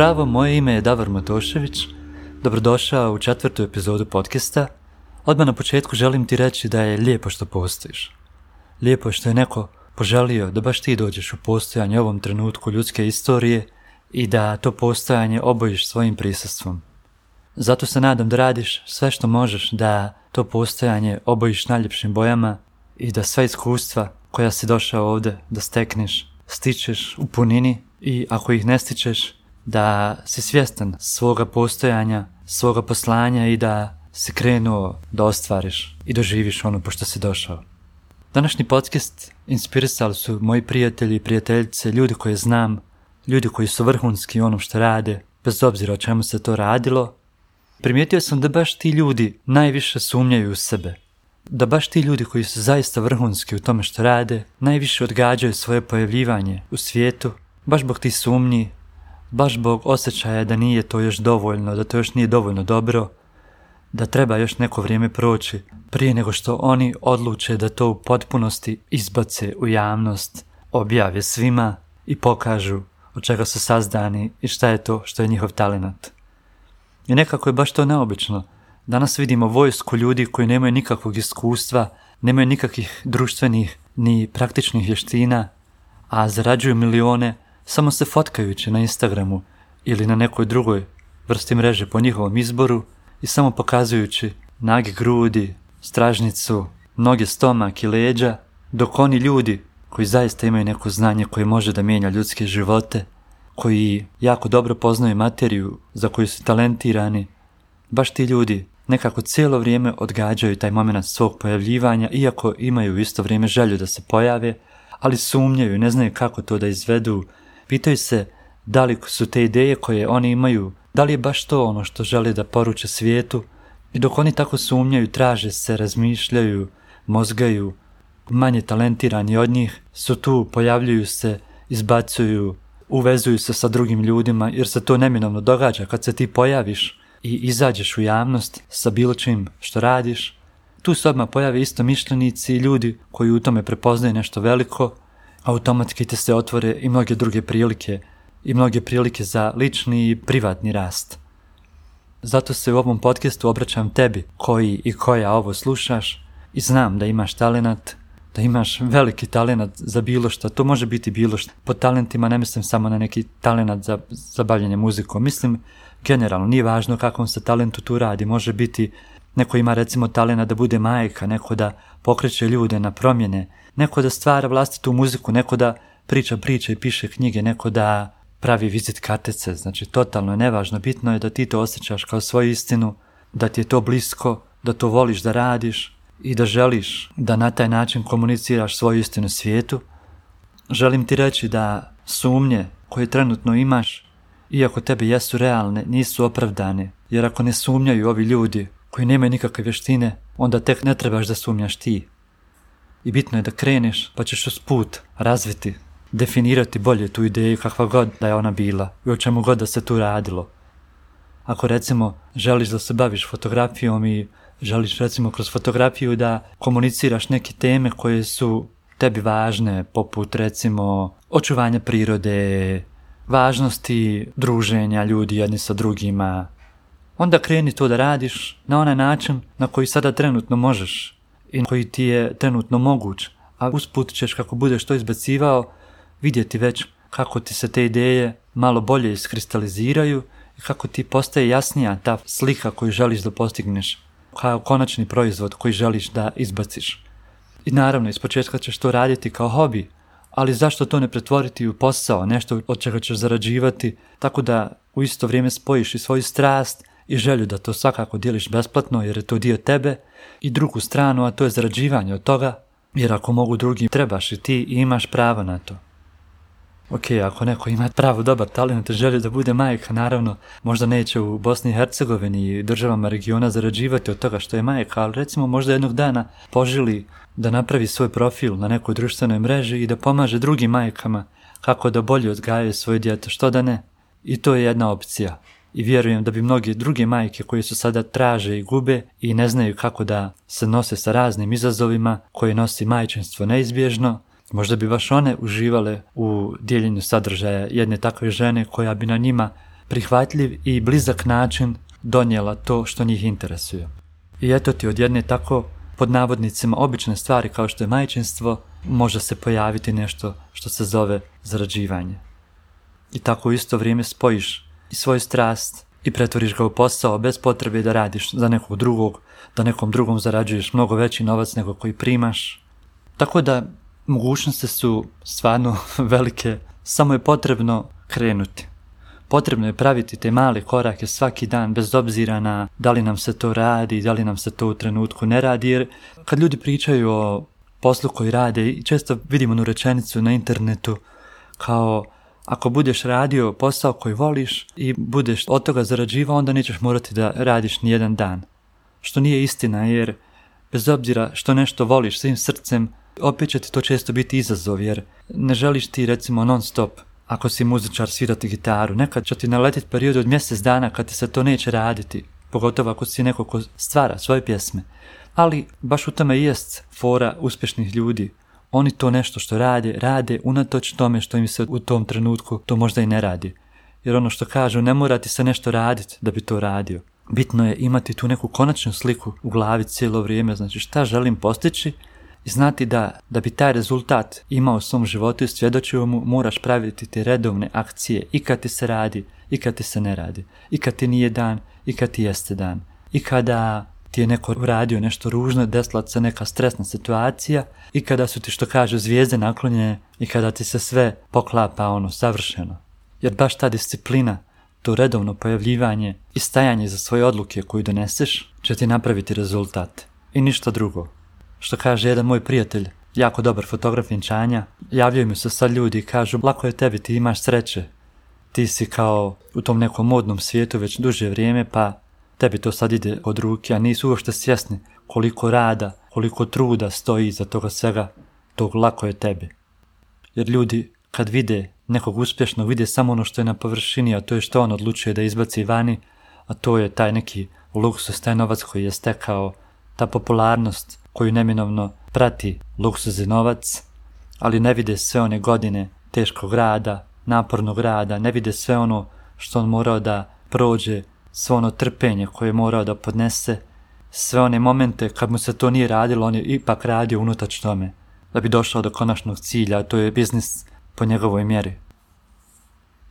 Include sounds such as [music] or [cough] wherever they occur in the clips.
Zdravo, moje ime je Davor Matošević. Dobrodošao u četvrtu epizodu podcasta. Odmah na početku želim ti reći da je lijepo što postojiš. Lijepo je što je neko poželio da baš ti dođeš u postojanje ovom trenutku ljudske istorije i da to postojanje obojiš svojim prisustvom. Zato se nadam da radiš sve što možeš da to postojanje obojiš najljepšim bojama i da sve iskustva koja si došao ovdje da stekneš, stičeš u punini i ako ih ne stičeš, da si svjestan svoga postojanja, svoga poslanja i da si krenuo da ostvariš i doživiš ono pošto si došao. Današnji podcast inspirisali su moji prijatelji i prijateljice, ljudi koje znam, ljudi koji su vrhunski u onom što rade, bez obzira o čemu se to radilo. Primijetio sam da baš ti ljudi najviše sumnjaju u sebe. Da baš ti ljudi koji su zaista vrhunski u tome što rade, najviše odgađaju svoje pojavljivanje u svijetu, baš zbog tih sumnji, baš zbog osjećaja da nije to još dovoljno, da to još nije dovoljno dobro, da treba još neko vrijeme proći prije nego što oni odluče da to u potpunosti izbace u javnost, objave svima i pokažu od čega su sazdani i šta je to što je njihov talent. I nekako je baš to neobično. Danas vidimo vojsku ljudi koji nemaju nikakvog iskustva, nemaju nikakvih društvenih ni praktičnih vještina, a zarađuju milione samo se fotkajući na Instagramu ili na nekoj drugoj vrsti mreže po njihovom izboru i samo pokazujući nage grudi, stražnicu, noge stomak i leđa, dok oni ljudi koji zaista imaju neko znanje koje može da mijenja ljudske živote, koji jako dobro poznaju materiju za koju su talentirani, baš ti ljudi nekako cijelo vrijeme odgađaju taj moment svog pojavljivanja, iako imaju isto vrijeme želju da se pojave, ali sumnjaju, ne znaju kako to da izvedu, pitaju se da li su te ideje koje oni imaju, da li je baš to ono što žele da poruče svijetu, i dok oni tako sumnjaju, traže se, razmišljaju, mozgaju, manje talentirani od njih su tu, pojavljuju se, izbacuju, uvezuju se sa drugim ljudima, jer se to neminovno događa kad se ti pojaviš i izađeš u javnost sa bilo čim što radiš. Tu se odmah pojave isto mišljenici i ljudi koji u tome prepoznaju nešto veliko, automatski te se otvore i mnoge druge prilike i mnoge prilike za lični i privatni rast. Zato se u ovom podcastu obraćam tebi koji i koja ovo slušaš i znam da imaš talenat, da imaš veliki talenat za bilo što. To može biti bilo što. Po talentima ne mislim samo na neki talenat za, za bavljanje muzikom. Mislim generalno, nije važno kakvom se talentu tu radi. Može biti neko ima recimo talena da bude majka, neko da pokreće ljude na promjene, neko da stvara vlastitu muziku, neko da priča priče i piše knjige, neko da pravi vizit kartice, znači totalno je nevažno, bitno je da ti to osjećaš kao svoju istinu, da ti je to blisko, da to voliš da radiš i da želiš da na taj način komuniciraš svoju istinu svijetu. Želim ti reći da sumnje koje trenutno imaš, iako tebi jesu realne, nisu opravdane, jer ako ne sumnjaju ovi ljudi koji nemaju nikakve vještine, onda tek ne trebaš da sumnjaš ti. I bitno je da kreneš, pa ćeš uz put razviti definirati bolje tu ideju kakva god da je ona bila i o čemu god da se tu radilo. Ako recimo želiš da se baviš fotografijom i želiš recimo kroz fotografiju da komuniciraš neke teme koje su tebi važne, poput recimo očuvanja prirode, važnosti druženja ljudi jedni sa drugima, onda kreni to da radiš na onaj način na koji sada trenutno možeš i koji ti je trenutno moguć, a usput ćeš kako budeš to izbacivao vidjeti već kako ti se te ideje malo bolje iskristaliziraju i kako ti postaje jasnija ta slika koju želiš da postigneš kao konačni proizvod koji želiš da izbaciš. I naravno, iz početka ćeš to raditi kao hobi, ali zašto to ne pretvoriti u posao, nešto od čega ćeš zarađivati, tako da u isto vrijeme spojiš i svoju strast i želju da to svakako dijeliš besplatno jer je to dio tebe i drugu stranu, a to je zarađivanje od toga, jer ako mogu drugi, trebaš i ti i imaš pravo na to. Ok, ako neko ima pravo dobar talent želi da bude majka, naravno, možda neće u Bosni i Hercegovini i državama regiona zarađivati od toga što je majka, ali recimo možda jednog dana poželi da napravi svoj profil na nekoj društvenoj mreži i da pomaže drugim majkama kako da bolje odgajaju svoje djete, što da ne. I to je jedna opcija. I vjerujem da bi mnogi druge majke koji su sada traže i gube i ne znaju kako da se nose sa raznim izazovima koje nosi majčinstvo neizbježno, Možda bi baš one uživale u dijeljenju sadržaja jedne takve žene koja bi na njima prihvatljiv i blizak način donijela to što njih interesuje. I eto ti od jedne tako pod navodnicima obične stvari kao što je majčinstvo može se pojaviti nešto što se zove zarađivanje. I tako u isto vrijeme spojiš i svoju strast i pretvoriš ga u posao bez potrebe da radiš za nekog drugog, da nekom drugom zarađuješ mnogo veći novac nego koji primaš. Tako da mogućnosti su stvarno [laughs] velike, samo je potrebno krenuti. Potrebno je praviti te male korake svaki dan bez obzira na da li nam se to radi, da li nam se to u trenutku ne radi, jer kad ljudi pričaju o poslu koji rade i često vidimo onu rečenicu na internetu kao ako budeš radio posao koji voliš i budeš od toga zarađivao, onda nećeš morati da radiš ni jedan dan. Što nije istina, jer bez obzira što nešto voliš svim srcem, opet će ti to često biti izazov, jer ne želiš ti recimo non stop ako si muzičar svirati gitaru. Nekad će ti naletiti period od mjesec dana kad ti se to neće raditi, pogotovo ako si neko ko stvara svoje pjesme. Ali baš u tome i jest fora uspješnih ljudi. Oni to nešto što rade, rade unatoč tome što im se u tom trenutku to možda i ne radi. Jer ono što kažu, ne mora ti se nešto raditi da bi to radio. Bitno je imati tu neku konačnu sliku u glavi cijelo vrijeme, znači šta želim postići i znati da, da bi taj rezultat imao u svom životu i svjedočio mu, moraš praviti te redovne akcije i kad ti se radi i kad ti se ne radi. I kad ti nije dan i kad ti jeste dan. I kada ti je neko uradio nešto ružno, desila se neka stresna situacija i kada su ti što kažu zvijezde naklonjene i kada ti se sve poklapa ono savršeno. Jer baš ta disciplina, to redovno pojavljivanje i stajanje za svoje odluke koju doneseš će ti napraviti rezultat. I ništa drugo. Što kaže jedan moj prijatelj, jako dobar fotograf vjenčanja, javljaju mi se sad ljudi i kažu, lako je tebi, ti imaš sreće. Ti si kao u tom nekom modnom svijetu već duže vrijeme, pa tebi to sad ide od ruke, a nisu uopšte svjesni koliko rada, koliko truda stoji iza toga svega, tog lako je tebi. Jer ljudi kad vide nekog uspješnog, vide samo ono što je na površini, a to je što on odlučuje da izbaci vani, a to je taj neki luksus, taj novac koji je stekao, ta popularnost koju neminovno prati luksuzni novac, ali ne vide sve one godine teškog rada, napornog rada, ne vide sve ono što on morao da prođe, sve ono trpenje koje je morao da podnese, sve one momente kad mu se to nije radilo, on je ipak radio unutač tome, da bi došao do konačnog cilja, a to je biznis po njegovoj mjeri.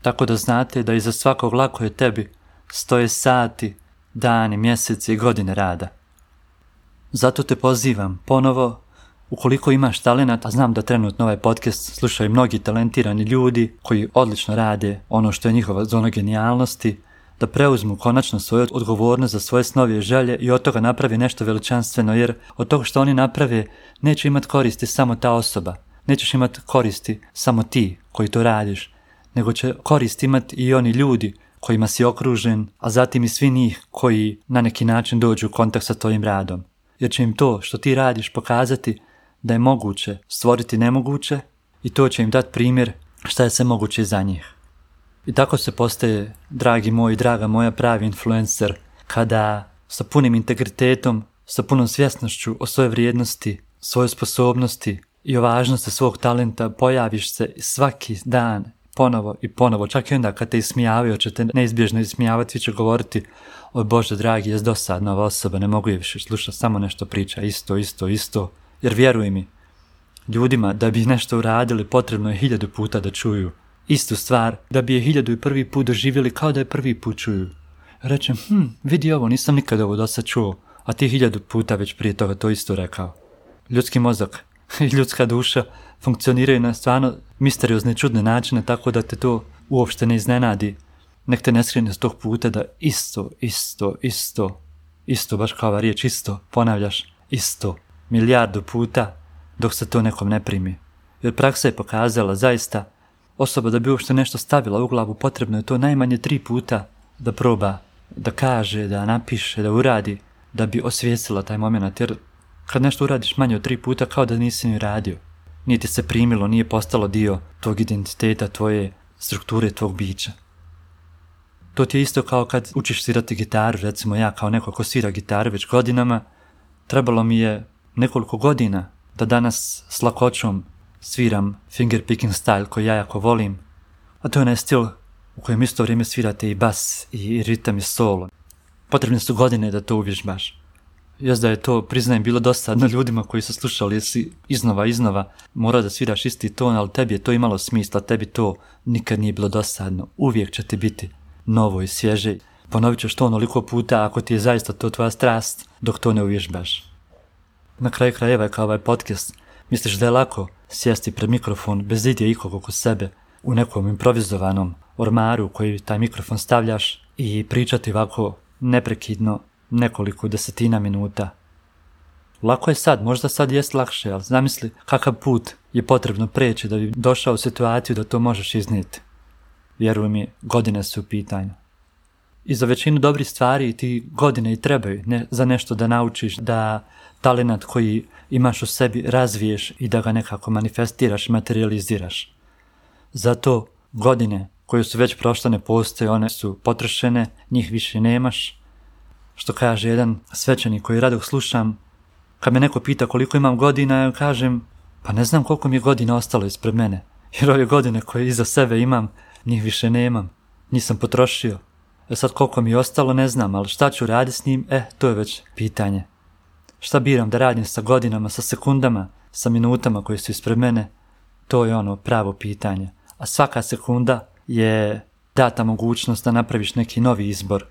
Tako da znate da iza svakog lako je tebi stoje sati, dani, mjeseci i godine rada. Zato te pozivam ponovo, ukoliko imaš talent, a znam da trenutno ovaj podcast slušaju mnogi talentirani ljudi koji odlično rade ono što je njihova zona genijalnosti, da preuzmu konačno svoju odgovornost za svoje snove i želje i od toga napravi nešto veličanstveno, jer od toga što oni naprave neće imati koristi samo ta osoba, nećeš imati koristi samo ti koji to radiš, nego će korist imati i oni ljudi kojima si okružen, a zatim i svi njih koji na neki način dođu u kontakt sa tvojim radom jer će im to što ti radiš pokazati da je moguće stvoriti nemoguće i to će im dati primjer šta je sve moguće za njih. I tako se postaje, dragi moj, draga moja, pravi influencer, kada sa punim integritetom, sa punom svjesnošću o svojoj vrijednosti, svojoj sposobnosti i o važnosti svog talenta pojaviš se svaki dan ponovo i ponovo, čak i onda kad te ismijavaju, će te neizbježno ismijavati, vi će govoriti oj Bože dragi, jes dosadna ova osoba, ne mogu je više slušati, samo nešto priča, isto, isto, isto, jer vjeruj mi, ljudima da bi nešto uradili potrebno je hiljadu puta da čuju istu stvar, da bi je hiljadu i prvi put doživjeli kao da je prvi put čuju. Rečem, hm, vidi ovo, nisam nikada ovo dosta čuo, a ti hiljadu puta već prije toga to isto rekao. Ljudski mozak [laughs] i ljudska duša funkcioniraju na stvarno misteriozne čudne načine, tako da te to uopšte ne iznenadi nek te ne skrene s tog puta da isto, isto, isto, isto, baš kao ova riječ isto, ponavljaš isto, milijardu puta dok se to nekom ne primi. Jer praksa je pokazala zaista osoba da bi uopšte nešto stavila u glavu potrebno je to najmanje tri puta da proba, da kaže, da napiše, da uradi, da bi osvijestila taj moment. Jer kad nešto uradiš manje od tri puta kao da nisi ni radio. Nije ti se primilo, nije postalo dio tvog identiteta, tvoje strukture, tvog bića. To ti je isto kao kad učiš svirati gitaru, recimo ja kao neko ko svira gitaru već godinama, trebalo mi je nekoliko godina da danas s lakoćom sviram finger picking style koji ja jako volim, a to je onaj stil u kojem isto vrijeme svirate i bas i ritam i solo. Potrebne su godine da to uvježbaš. Jes da je to, priznajem, bilo dosadno ljudima koji su slušali, jesi iznova, iznova mora da sviraš isti ton, ali tebi je to imalo smisla, tebi to nikad nije bilo dosadno. Uvijek će ti biti novo i svježe. Ponovit ćeš to onoliko puta ako ti je zaista to tvoja strast, dok to ne uvježbaš. Na kraju krajeva kao ovaj podcast, misliš da je lako sjesti pred mikrofon bez idje ikog oko sebe u nekom improvizovanom ormaru koji taj mikrofon stavljaš i pričati ovako neprekidno nekoliko desetina minuta. Lako je sad, možda sad jest lakše, ali zamisli kakav put je potrebno preći da bi došao u situaciju da to možeš iznijeti. Vjeruj mi, godine su u pitanju. I za većinu dobrih stvari ti godine i trebaju ne, za nešto da naučiš, da talent koji imaš u sebi razviješ i da ga nekako manifestiraš i materializiraš. Zato godine koje su već prošle ne postoje, one su potrošene, njih više nemaš. Što kaže jedan svećenik koji rado slušam, kad me neko pita koliko imam godina, ja kažem, pa ne znam koliko mi je godina ostalo ispred mene, jer ove godine koje iza sebe imam, njih više nemam, nisam potrošio. E sad koliko mi je ostalo ne znam, ali šta ću raditi s njim, e, to je već pitanje. Šta biram da radim sa godinama, sa sekundama, sa minutama koje su ispred mene, to je ono pravo pitanje. A svaka sekunda je data mogućnost da napraviš neki novi izbor,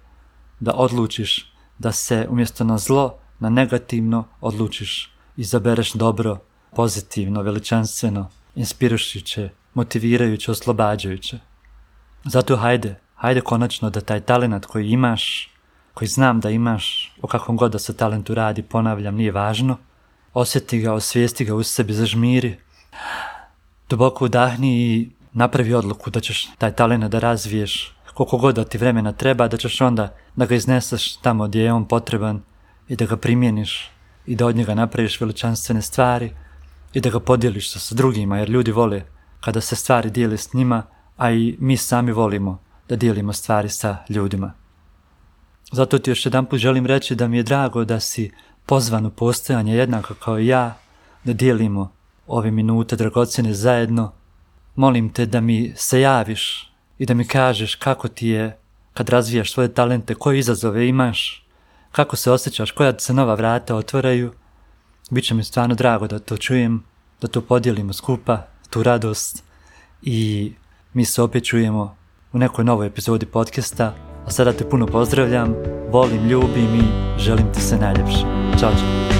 da odlučiš da se umjesto na zlo, na negativno odlučiš, izabereš dobro, pozitivno, veličanstveno, inspirujuće, motivirajuće, oslobađajuće. Zato hajde, hajde konačno da taj talent koji imaš, koji znam da imaš, o kakvom god da se talentu radi, ponavljam, nije važno, osjeti ga, osvijesti ga u sebi, zažmiri, duboko udahni i napravi odluku da ćeš taj talent da razviješ koliko god da ti vremena treba, da ćeš onda da ga izneseš tamo gdje je on potreban i da ga primjeniš i da od njega napraviš veličanstvene stvari i da ga podijeliš sa drugima, jer ljudi vole kada se stvari dijele s njima, a i mi sami volimo da dijelimo stvari sa ljudima. Zato ti još jedan put želim reći da mi je drago da si pozvan u postojanje jednako kao i ja, da dijelimo ove minute dragocjene zajedno. Molim te da mi se javiš i da mi kažeš kako ti je kad razvijaš svoje talente, koje izazove imaš, kako se osjećaš, koja se nova vrata otvaraju. Biće mi stvarno drago da to čujem, da to podijelimo skupa, tu radost i mi se opet čujemo u nekoj novoj epizodi podcasta, a sada te puno pozdravljam, volim, ljubim i želim ti se najljepše. Ćao, čao.